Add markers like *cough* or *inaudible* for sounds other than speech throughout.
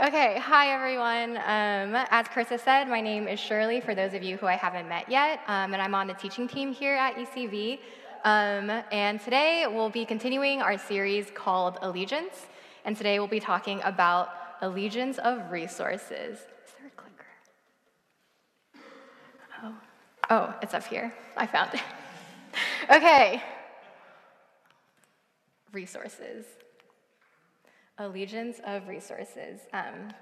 Okay, hi everyone. Um, as Krista said, my name is Shirley, for those of you who I haven't met yet, um, and I'm on the teaching team here at ECV. Um, and today we'll be continuing our series called Allegiance, and today we'll be talking about allegiance of resources. Is there a clicker? Oh, oh it's up here. I found it. *laughs* okay. Resources allegiance of resources. Um,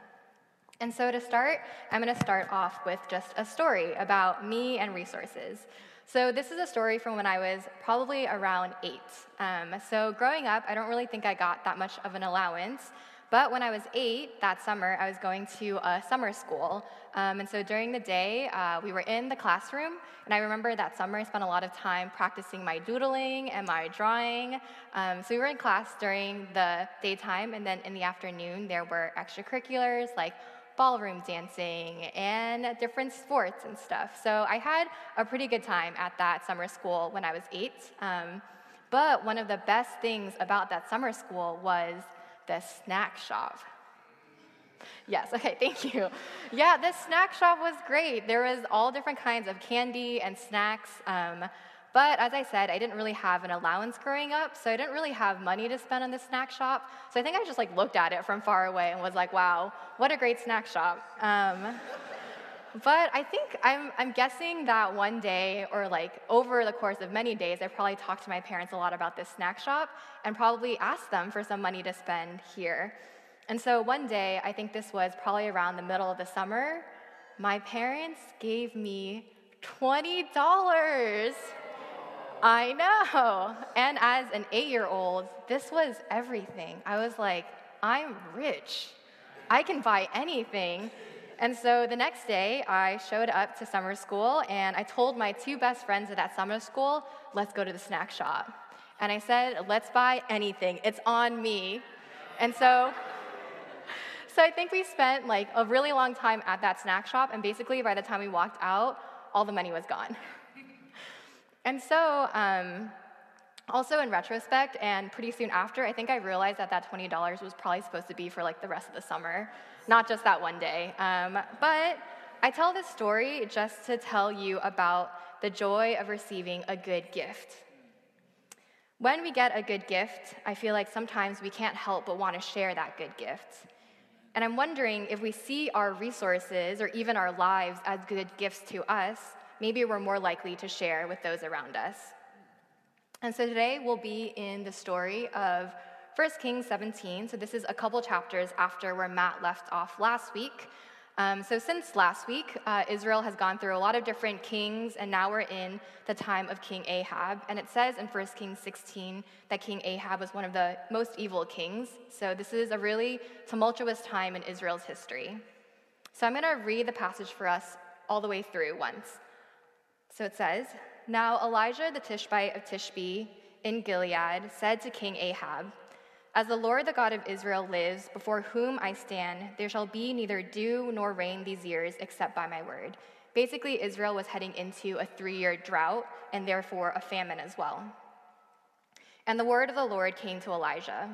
and so to start, I'm going to start off with just a story about me and resources. So this is a story from when I was probably around eight. Um, so growing up, I don't really think I got that much of an allowance. But when I was eight, that summer, I was going to a summer school. Um, and so during the day, uh, we were in the classroom. And I remember that summer, I spent a lot of time practicing my doodling and my drawing. Um, so we were in class during the daytime. And then in the afternoon, there were extracurriculars like ballroom dancing and different sports and stuff. So I had a pretty good time at that summer school when I was eight. Um, but one of the best things about that summer school was the snack shop. Yes, okay, *laughs* thank you. Yeah, the snack shop was great. There was all different kinds of candy and snacks. Um, but as I said, I didn't really have an allowance growing up, so I didn't really have money to spend on the snack shop. So I think I just like looked at it from far away and was like, wow, what a great snack shop. Um, but I think I'm, I'm guessing that one day, or like over the course of many days, I probably talked to my parents a lot about this snack shop and probably asked them for some money to spend here. And so one day, I think this was probably around the middle of the summer, my parents gave me $20. I know. And as an eight year old, this was everything. I was like, I'm rich. I can buy anything. And so the next day, I showed up to summer school and I told my two best friends at that summer school, let's go to the snack shop. And I said, let's buy anything, it's on me. And so, so I think we spent like a really long time at that snack shop, and basically by the time we walked out, all the money was gone. *laughs* and so, um, also in retrospect, and pretty soon after, I think I realized that that $20 was probably supposed to be for like the rest of the summer not just that one day. Um, but I tell this story just to tell you about the joy of receiving a good gift. When we get a good gift, I feel like sometimes we can't help but want to share that good gift. And I'm wondering if we see our resources or even our lives as good gifts to us, maybe we're more likely to share with those around us. And so today we'll be in the story of 1 Kings 17, so this is a couple chapters after where Matt left off last week. Um, so, since last week, uh, Israel has gone through a lot of different kings, and now we're in the time of King Ahab. And it says in 1 Kings 16 that King Ahab was one of the most evil kings. So, this is a really tumultuous time in Israel's history. So, I'm going to read the passage for us all the way through once. So, it says Now Elijah the Tishbite of Tishbe in Gilead said to King Ahab, as the Lord, the God of Israel, lives, before whom I stand, there shall be neither dew nor rain these years except by my word. Basically, Israel was heading into a three year drought and therefore a famine as well. And the word of the Lord came to Elijah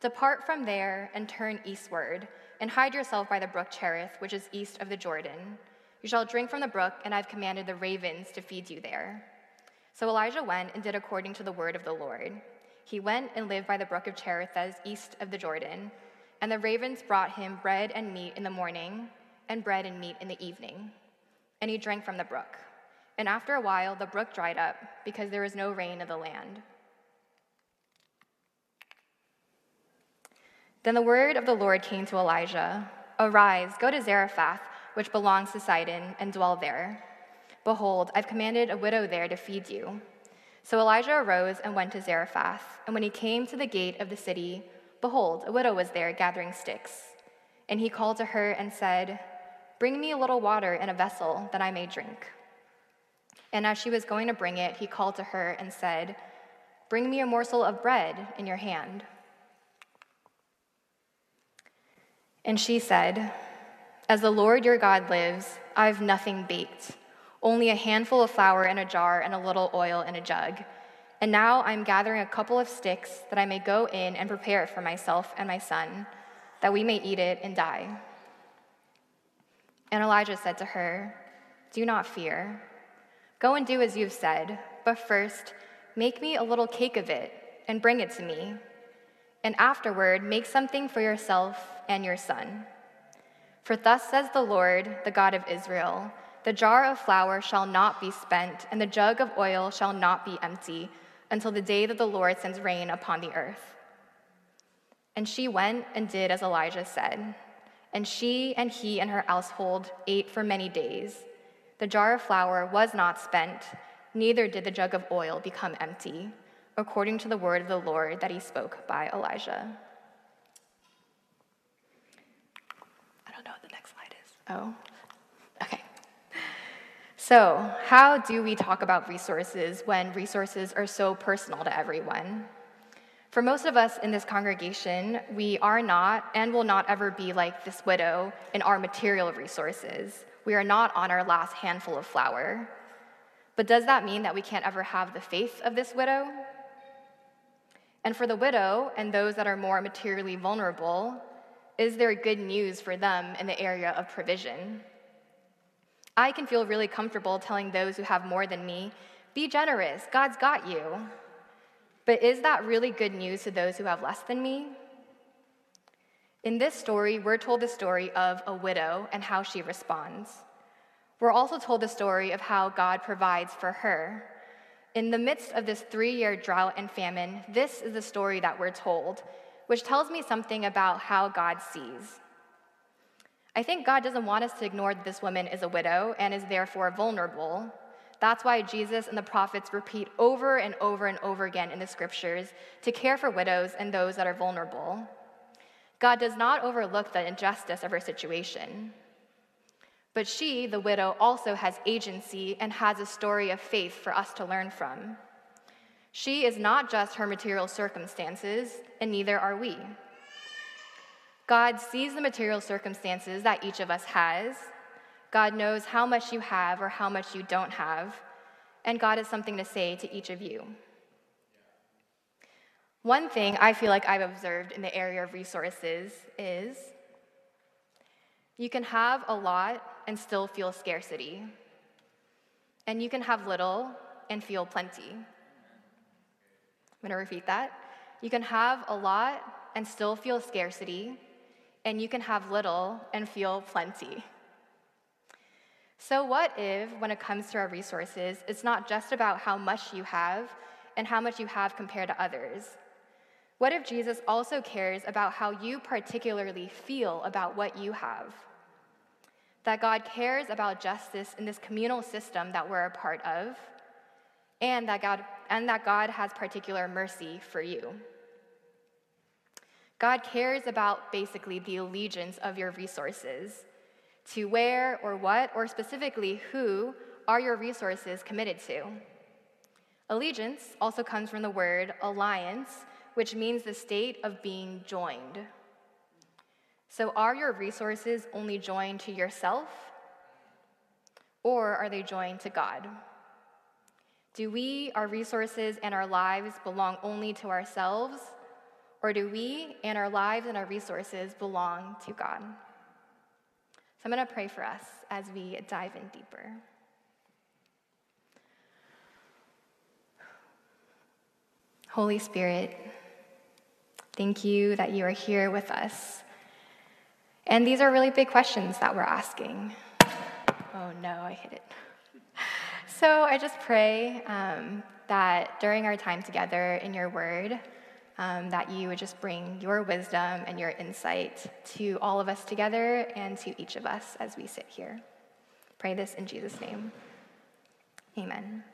Depart from there and turn eastward, and hide yourself by the brook Cherith, which is east of the Jordan. You shall drink from the brook, and I've commanded the ravens to feed you there. So Elijah went and did according to the word of the Lord. He went and lived by the brook of Cherith that is east of the Jordan. And the ravens brought him bread and meat in the morning, and bread and meat in the evening. And he drank from the brook. And after a while, the brook dried up, because there was no rain in the land. Then the word of the Lord came to Elijah Arise, go to Zarephath, which belongs to Sidon, and dwell there. Behold, I've commanded a widow there to feed you. So Elijah arose and went to Zarephath. And when he came to the gate of the city, behold, a widow was there gathering sticks. And he called to her and said, Bring me a little water in a vessel that I may drink. And as she was going to bring it, he called to her and said, Bring me a morsel of bread in your hand. And she said, As the Lord your God lives, I have nothing baked only a handful of flour in a jar and a little oil in a jug. And now I'm gathering a couple of sticks that I may go in and prepare it for myself and my son. that we may eat it and die. And Elijah said to her, Do not fear. Go and do as you've said, but first, make me a little cake of it and bring it to me. And afterward, make something for yourself and your son. For thus says the Lord, the God of Israel The jar of flour shall not be spent, and the jug of oil shall not be empty, until the day that the Lord sends rain upon the earth. And she went and did as Elijah said. And she and he and her household ate for many days. The jar of flour was not spent, neither did the jug of oil become empty, according to the word of the Lord that he spoke by Elijah. I don't know what the next slide is. Oh. So, how do we talk about resources when resources are so personal to everyone? For most of us in this congregation, we are not and will not ever be like this widow in our material resources. We are not on our last handful of flour. But does that mean that we can't ever have the faith of this widow? And for the widow and those that are more materially vulnerable, is there good news for them in the area of provision? I can feel really comfortable telling those who have more than me, be generous, God's got you. But is that really good news to those who have less than me? In this story, we're told the story of a widow and how she responds. We're also told the story of how God provides for her. In the midst of this three year drought and famine, this is the story that we're told, which tells me something about how God sees. I think God doesn't want us to ignore that this woman is a widow and is therefore vulnerable. That's why Jesus and the prophets repeat over and over and over again in the scriptures to care for widows and those that are vulnerable. God does not overlook the injustice of her situation. But she, the widow, also has agency and has a story of faith for us to learn from. She is not just her material circumstances, and neither are we. God sees the material circumstances that each of us has, God knows how much you have or how much you don't have, and God has something to say to each of you. One thing I feel like I've observed in the area of resources is you can have a lot and still feel scarcity, and you can have little and feel plenty. I'm going to repeat that. You can have a lot and still feel scarcity, and you can have little and feel plenty. So, what if, when it comes to our resources, it's not just about how much you have and how much you have compared to others? What if Jesus also cares about how you particularly feel about what you have? That God cares about justice in this communal system that we're a part of, and that God, and that God has particular mercy for you. God cares about basically the allegiance of your resources to where or what, or specifically who, are your resources committed to? Allegiance also comes from the word alliance, which means the state of being joined. So, are your resources only joined to yourself, or are they joined to God? Do we, our resources, and our lives belong only to ourselves, or do we and our lives and our resources belong to God? So I'm going to pray for us as we dive in deeper. Holy Spirit, thank you that you are here with us. And these are really big questions that we're asking. Oh no, I hit it. So I just pray um, that during our time together in your word, um, that you would just bring your wisdom and your insight to all of us together and to each of us as we sit here. Pray this in Jesus' name. Amen.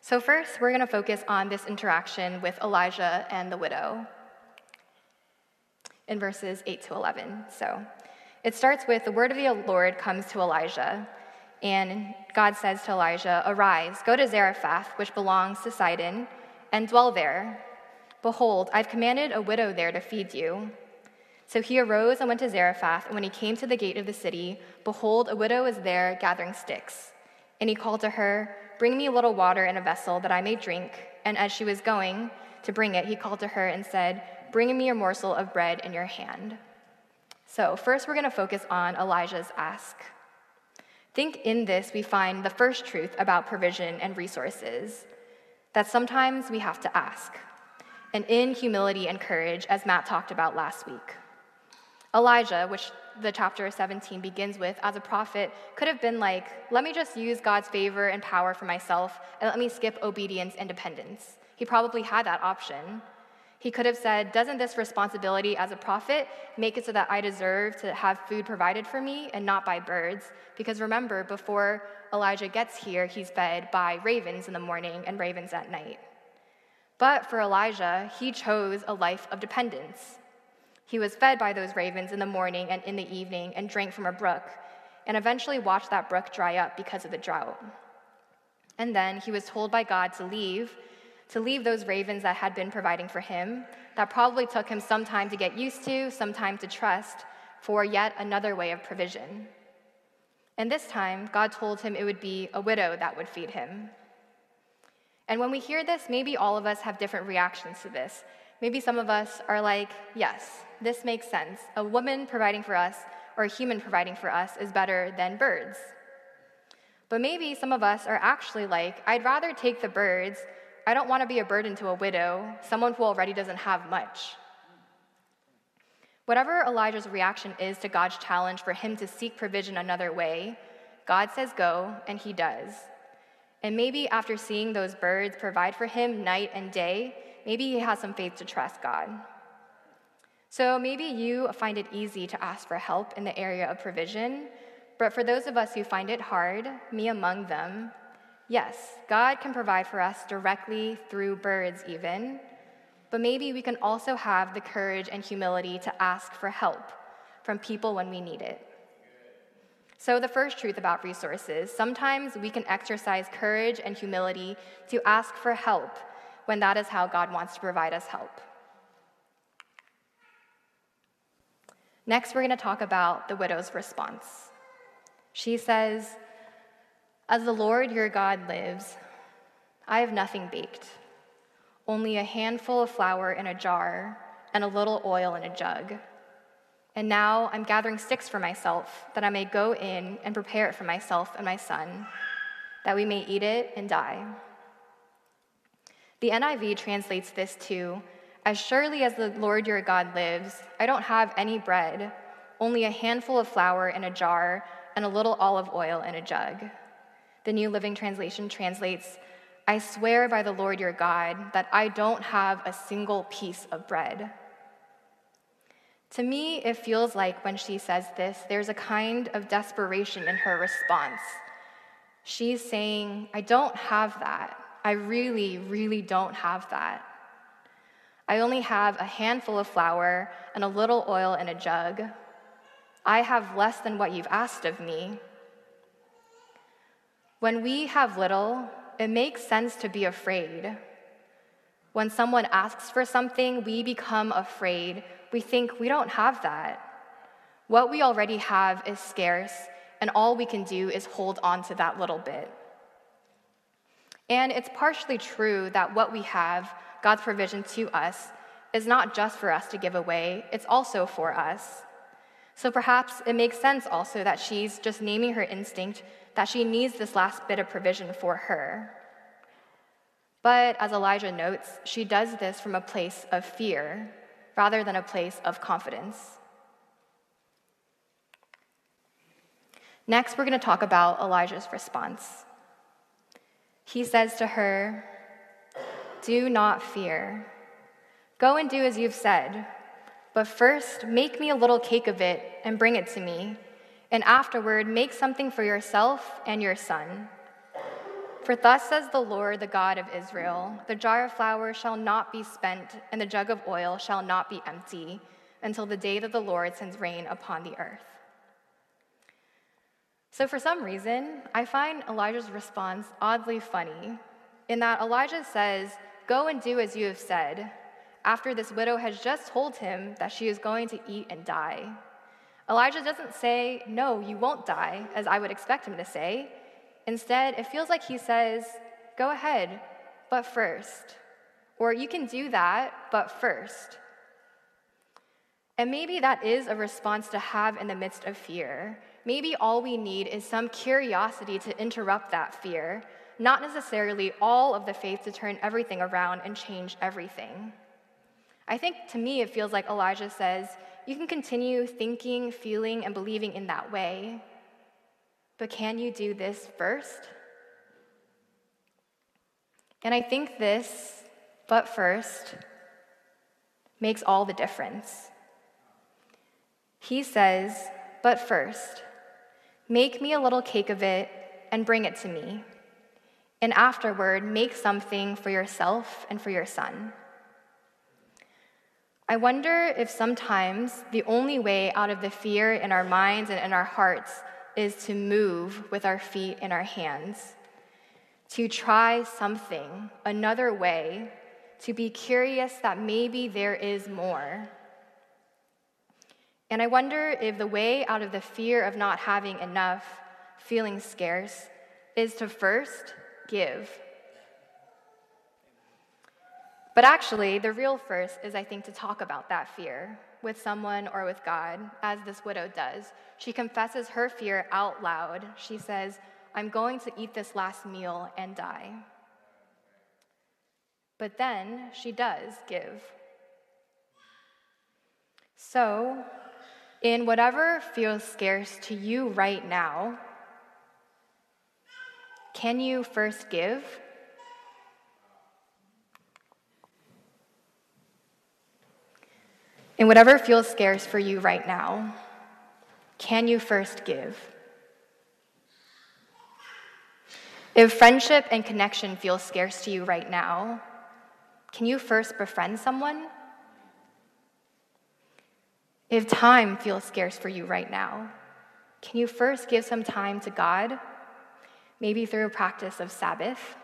So, first, we're going to focus on this interaction with Elijah and the widow in verses 8 to 11. So, it starts with the word of the Lord comes to Elijah, and God says to Elijah, Arise, go to Zarephath, which belongs to Sidon, and dwell there. Behold, I've commanded a widow there to feed you. So he arose and went to Zarephath, and when he came to the gate of the city, behold, a widow was there gathering sticks. And he called to her, Bring me a little water in a vessel that I may drink. And as she was going to bring it, he called to her and said, Bring me a morsel of bread in your hand. So, first, we're going to focus on Elijah's ask. Think in this we find the first truth about provision and resources that sometimes we have to ask, and in humility and courage, as Matt talked about last week. Elijah, which the chapter 17 begins with, as a prophet, could have been like, let me just use God's favor and power for myself, and let me skip obedience and dependence. He probably had that option. He could have said, Doesn't this responsibility as a prophet make it so that I deserve to have food provided for me and not by birds? Because remember, before Elijah gets here, he's fed by ravens in the morning and ravens at night. But for Elijah, he chose a life of dependence. He was fed by those ravens in the morning and in the evening and drank from a brook, and eventually watched that brook dry up because of the drought. And then he was told by God to leave to leave those ravens that had been providing for him, that probably took him some time to get used to, some time to trust, for yet another way of provision. And this time, God told him it would be a widow that would feed him. And when we hear this, maybe all of us have different reactions to this. Maybe some of us are like, yes, this makes sense. A woman providing for us or a human providing for us is better than birds. But maybe some of us are actually like, I'd rather take the birds I don't want to be a burden to a widow, someone who already doesn't have much. Whatever Elijah's reaction is to God's challenge for him to seek provision another way, God says go, and he does. And maybe after seeing those birds provide for him night and day, maybe he has some faith to trust God. So maybe you find it easy to ask for help in the area of provision, but for those of us who find it hard, me among them, Yes, God can provide for us directly through birds, even, but maybe we can also have the courage and humility to ask for help from people when we need it. So, the first truth about resources sometimes we can exercise courage and humility to ask for help when that is how God wants to provide us help. Next, we're going to talk about the widow's response. She says, as the Lord your God lives, I have nothing baked, only a handful of flour in a jar and a little oil in a jug. And now I'm gathering sticks for myself, that I may go in and prepare it for myself and my son, that we may eat it and die. The NIV translates this to As surely as the Lord your God lives, I don't have any bread, only a handful of flour in a jar and a little olive oil in a jug. The New Living Translation translates, I swear by the Lord your God that I don't have a single piece of bread. To me, it feels like when she says this, there's a kind of desperation in her response. She's saying, I don't have that. I really, really don't have that. I only have a handful of flour and a little oil in a jug. I have less than what you've asked of me. When we have little, it makes sense to be afraid. When someone asks for something, we become afraid. We think we don't have that. What we already have is scarce, and all we can do is hold on to that little bit. And it's partially true that what we have, God's provision to us, is not just for us to give away, it's also for us. So perhaps it makes sense also that she's just naming her instinct that she needs this last bit of provision for her. But as Elijah notes, she does this from a place of fear rather than a place of confidence. Next, we're going to talk about Elijah's response. He says to her, Do not fear. Go and do as you've said, but first make me a little cake of it and bring it to me and afterward make something for yourself and your son. For thus says the Lord, the God of Israel the jar of flour shall not be spent, and the jug of oil shall not be empty, until the day that the Lord sends rain upon the earth. So, for some reason, I find Elijah's response oddly funny, in that Elijah says, Go and do as you have said, after this widow has just told him that she is going to eat and die. Elijah doesn't say, No, you won't die, as I would expect him to say. Instead, it feels like he says, Go ahead, but first. Or you can do that, but first. And maybe that is a response to have in the midst of fear. Maybe all we need is some curiosity to interrupt that fear, not necessarily all of the faith to turn everything around and change everything. I think to me, it feels like Elijah says, you can continue thinking, feeling, and believing in that way, but can you do this first? And I think this, but first, makes all the difference. He says, But first, make me a little cake of it and bring it to me. And afterward, make something for yourself and for your son. I wonder if sometimes the only way out of the fear in our minds and in our hearts is to move with our feet and our hands, to try something, another way, to be curious that maybe there is more. And I wonder if the way out of the fear of not having enough, feeling scarce, is to first give. But actually, the real first is, I think, to talk about that fear with someone or with God, as this widow does. She confesses her fear out loud. She says, I'm going to eat this last meal and die. But then she does give. So, in whatever feels scarce to you right now, can you first give? In whatever feels scarce for you right now, can you first give? If friendship and connection feel scarce to you right now, can you first befriend someone? If time feels scarce for you right now, can you first give some time to God, maybe through a practice of Sabbath?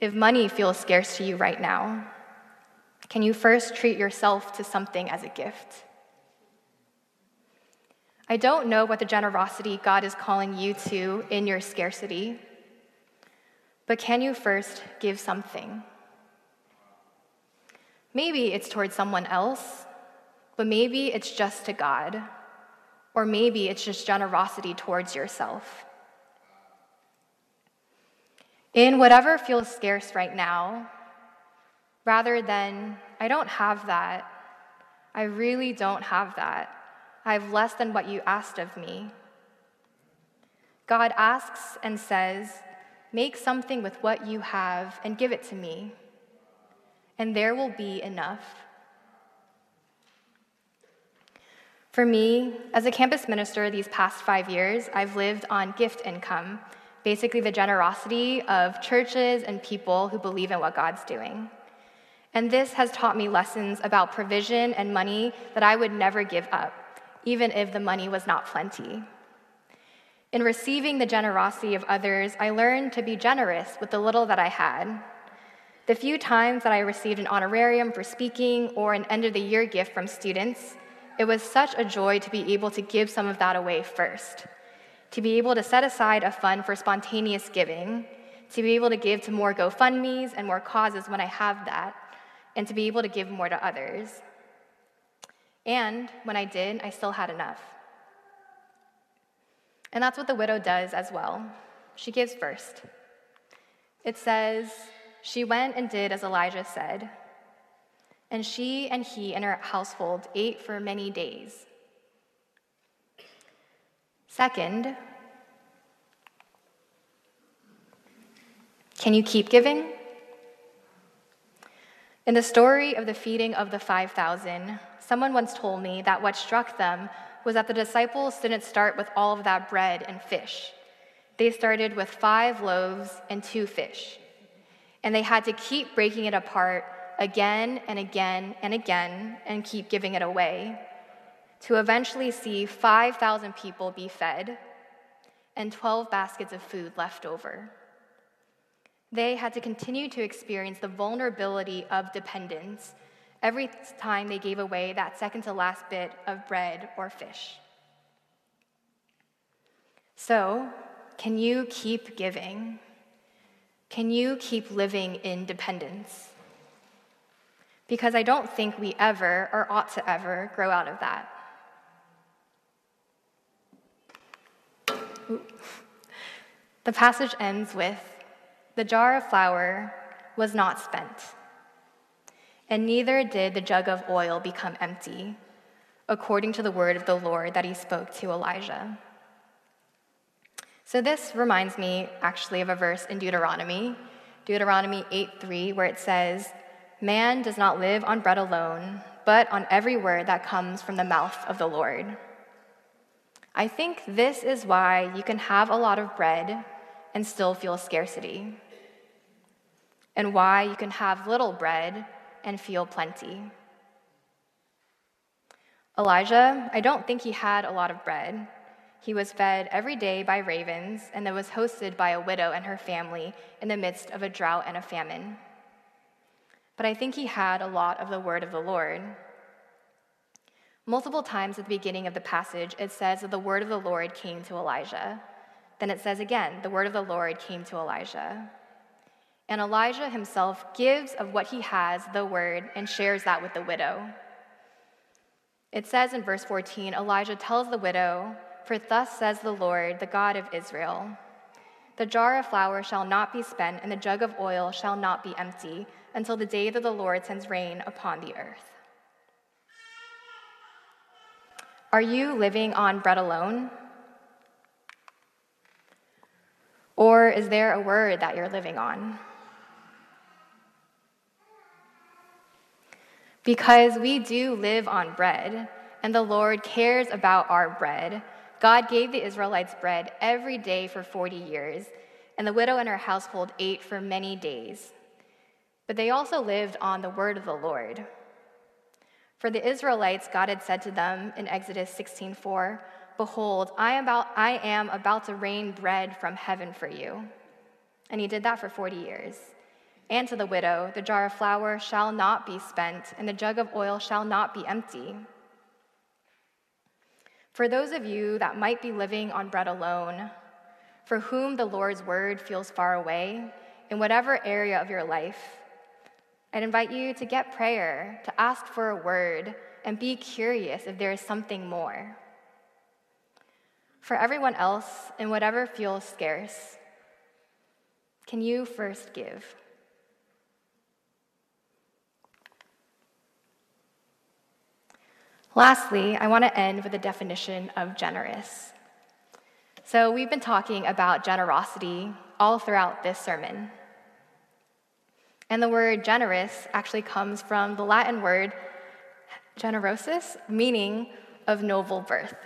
If money feels scarce to you right now, can you first treat yourself to something as a gift? I don't know what the generosity God is calling you to in your scarcity, but can you first give something? Maybe it's towards someone else, but maybe it's just to God, or maybe it's just generosity towards yourself. In whatever feels scarce right now, rather than, I don't have that. I really don't have that. I have less than what you asked of me. God asks and says, Make something with what you have and give it to me, and there will be enough. For me, as a campus minister these past five years, I've lived on gift income, basically the generosity of churches and people who believe in what God's doing. And this has taught me lessons about provision and money that I would never give up, even if the money was not plenty. In receiving the generosity of others, I learned to be generous with the little that I had. The few times that I received an honorarium for speaking or an end of the year gift from students, it was such a joy to be able to give some of that away first, to be able to set aside a fund for spontaneous giving, to be able to give to more GoFundMe's and more causes when I have that, and to be able to give more to others. And when I did, I still had enough. And that's what the widow does as well. She gives first. It says, She went and did as Elijah said, and she and he and her household ate for many days. Second, can you keep giving? In the story of the feeding of the 5,000, someone once told me that what struck them was that the disciples didn't start with all of that bread and fish. They started with five loaves and two fish. And they had to keep breaking it apart again and again and again and keep giving it away to eventually see 5,000 people be fed and 12 baskets of food left over. They had to continue to experience the vulnerability of dependence every time they gave away that second to last bit of bread or fish. So, can you keep giving? Can you keep living in dependence? because I don't think we ever or ought to ever grow out of that. *laughs* The passage ends with The jar of flour was not spent, and neither did the jug of oil become empty, according to the word of the Lord that he spoke to Elijah. So this reminds me actually of a verse in Deuteronomy, Deuteronomy 8:3 where it says, "Man does not live on bread alone, but on every word that comes from the mouth of the Lord." I think this is why you can have a lot of bread and still feel scarcity, and why you can have little bread and feel plenty. Elijah, I don't think he had a lot of bread. He was fed every day by ravens and then was hosted by a widow and her family in the midst of a drought and a famine. But I think he had a lot of the word of the Lord. Multiple times at the beginning of the passage, it says that the word of the Lord came to Elijah. Then it says again, the word of the Lord came to Elijah. And Elijah himself gives of what he has, the word, and shares that with the widow. It says in verse 14 Elijah tells the widow, For thus says the Lord, the God of Israel The jar of flour shall not be spent, and the jug of oil shall not be empty, until the day that the Lord sends rain upon the earth. Are you living on bread alone? Or is there a word that you're living on? Because we do live on bread, and the Lord cares about our bread. God gave the Israelites bread every day for 40 years, and the widow and her household ate for many days. But they also lived on the word of the Lord. For the Israelites, God had said to them in Exodus 16:4, "Behold, I am about I am about to rain bread from heaven for you." And he did that for 40 years. And to the widow, the jar of flour shall not be spent, and the jug of oil shall not be empty. For those of you that might be living on bread alone, for whom the Lord's word feels far away, in whatever area of your life, I'd invite you to get prayer, to ask for a word, and be curious if there is something more. For everyone else, in whatever feels scarce, can you first give? Lastly, I want to end with a definition of generous. So, we've been talking about generosity all throughout this sermon. And the word generous actually comes from the Latin word generosus, meaning of noble birth,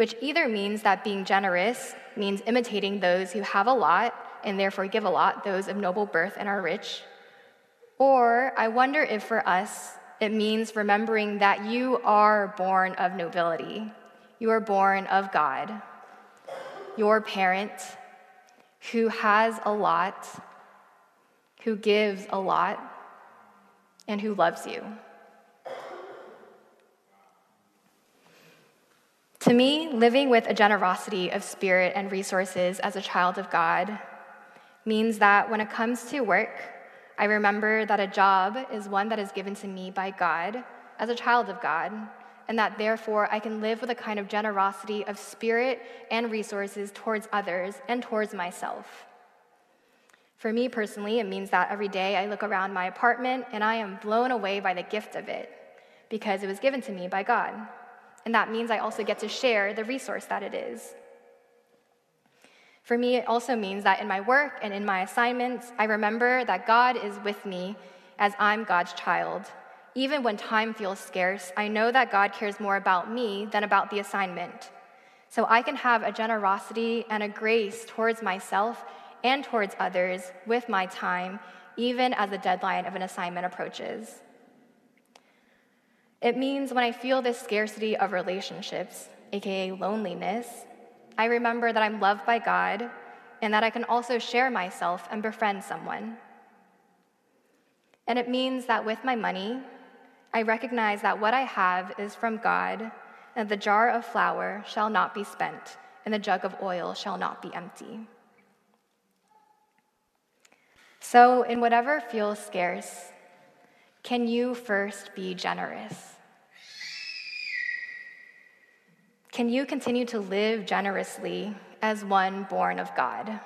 which either means that being generous means imitating those who have a lot and therefore give a lot, those of noble birth and are rich, or I wonder if for us it means remembering that you are born of nobility. You are born of God, your parent who has a lot who gives a lot, and who loves you. To me, living with a generosity of spirit and resources as a child of God means that when it comes to work, I remember that a job is one that is given to me by God as a child of God, and that therefore I can live with a kind of generosity of spirit and resources towards others and towards myself. For me personally, it means that every day I look around my apartment and I am blown away by the gift of it because it was given to me by God. And that means I also get to share the resource that it is. For me, it also means that in my work and in my assignments, I remember that God is with me as I'm God's child. Even when time feels scarce, I know that God cares more about me than about the assignment. So I can have a generosity and a grace towards myself and towards others with my time, even as the deadline of an assignment approaches. It means when I feel this scarcity of relationships, aka loneliness, I remember that I'm loved by God and that I can also share myself and befriend someone. And it means that with my money, I recognize that what I have is from God, and the jar of flour shall not be spent, and the jug of oil shall not be empty. So, in whatever feels scarce, Can you first be generous? Can you continue to live generously as one born of God,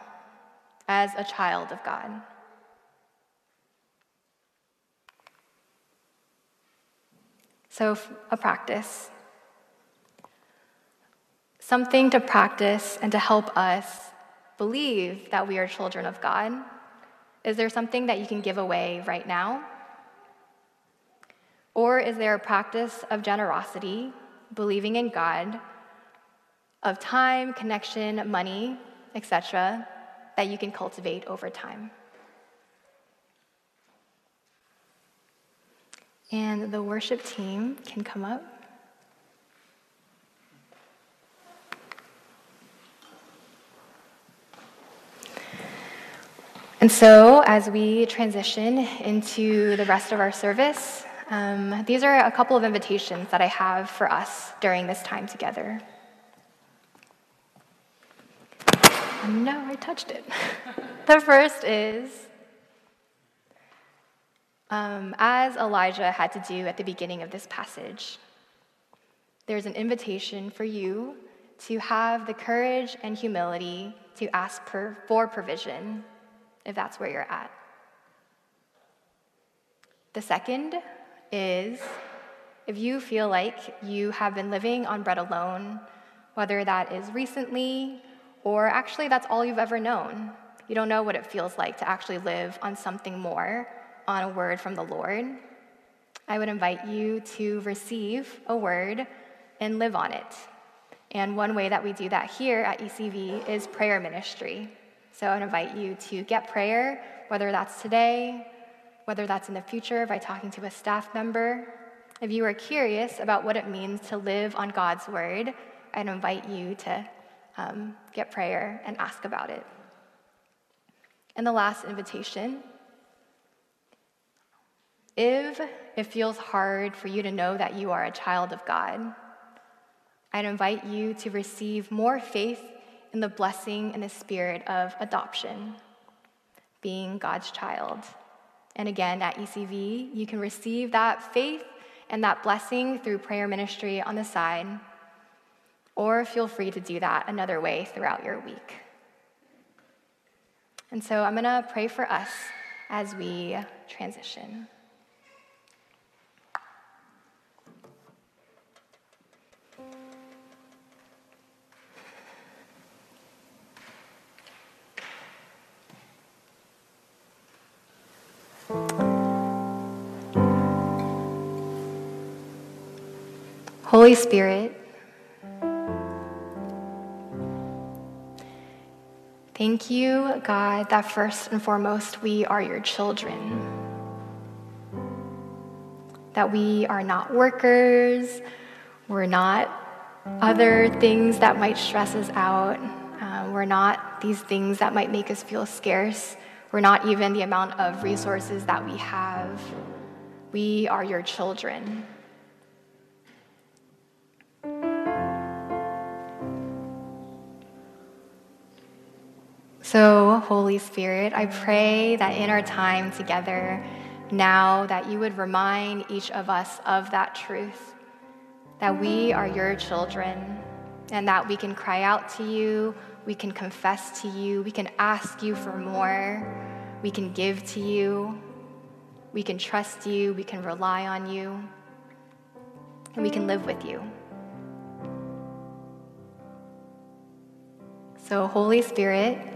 as a child of God? So, a practice. Something to practice and to help us believe that we are children of God. Is there something that you can give away right now? Or is there a practice of generosity, believing in God, of time, connection, money, etc., that you can cultivate over time? And the worship team can come up. And so, as we transition into the rest of our service, um, these are a couple of invitations that I have for us during this time together. No, I touched it. *laughs* the first is um, as Elijah had to do at the beginning of this passage. There's an invitation for you to have the courage and humility to ask per, for provision, if that's where you're at. The second is if you feel like you have been living on bread alone, whether that is recently or actually that's all you've ever known. You don't know what it feels like to actually live on something more on a word from the Lord, I would invite you to receive a word and live on it. And one way that we do that here at ECV is prayer ministry. So I invite you to get prayer, whether that's today, whether that's in the future by talking to a staff member. If you are curious about what it means to live on God's word, I'd invite you to um, get prayer and ask about it. And the last invitation if it feels hard for you to know that you are a child of God, I'd invite you to receive more faith in the blessing and the spirit of adoption, being God's child. And again, at ECV, you can receive that faith and that blessing through prayer ministry on the side, or feel free to do that another way throughout your week. And so I'm going to pray for us as we transition. Holy Spirit, thank you, God, that first and foremost we are your children. That we are not workers, we're not other things that might stress us out, uh, we're not these things that might make us feel scarce, we're not even the amount of resources that we have. We are your children. So, Holy Spirit, I pray that in our time together now that you would remind each of us of that truth, that we are your children, and that we can cry out to you, we can confess to you, we can ask you for more, we can give to you, we can trust you, we can rely on you, and we can live with you. So, Holy Spirit,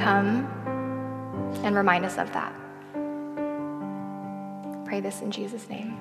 come and remind us of that. Pray this in Jesus' name.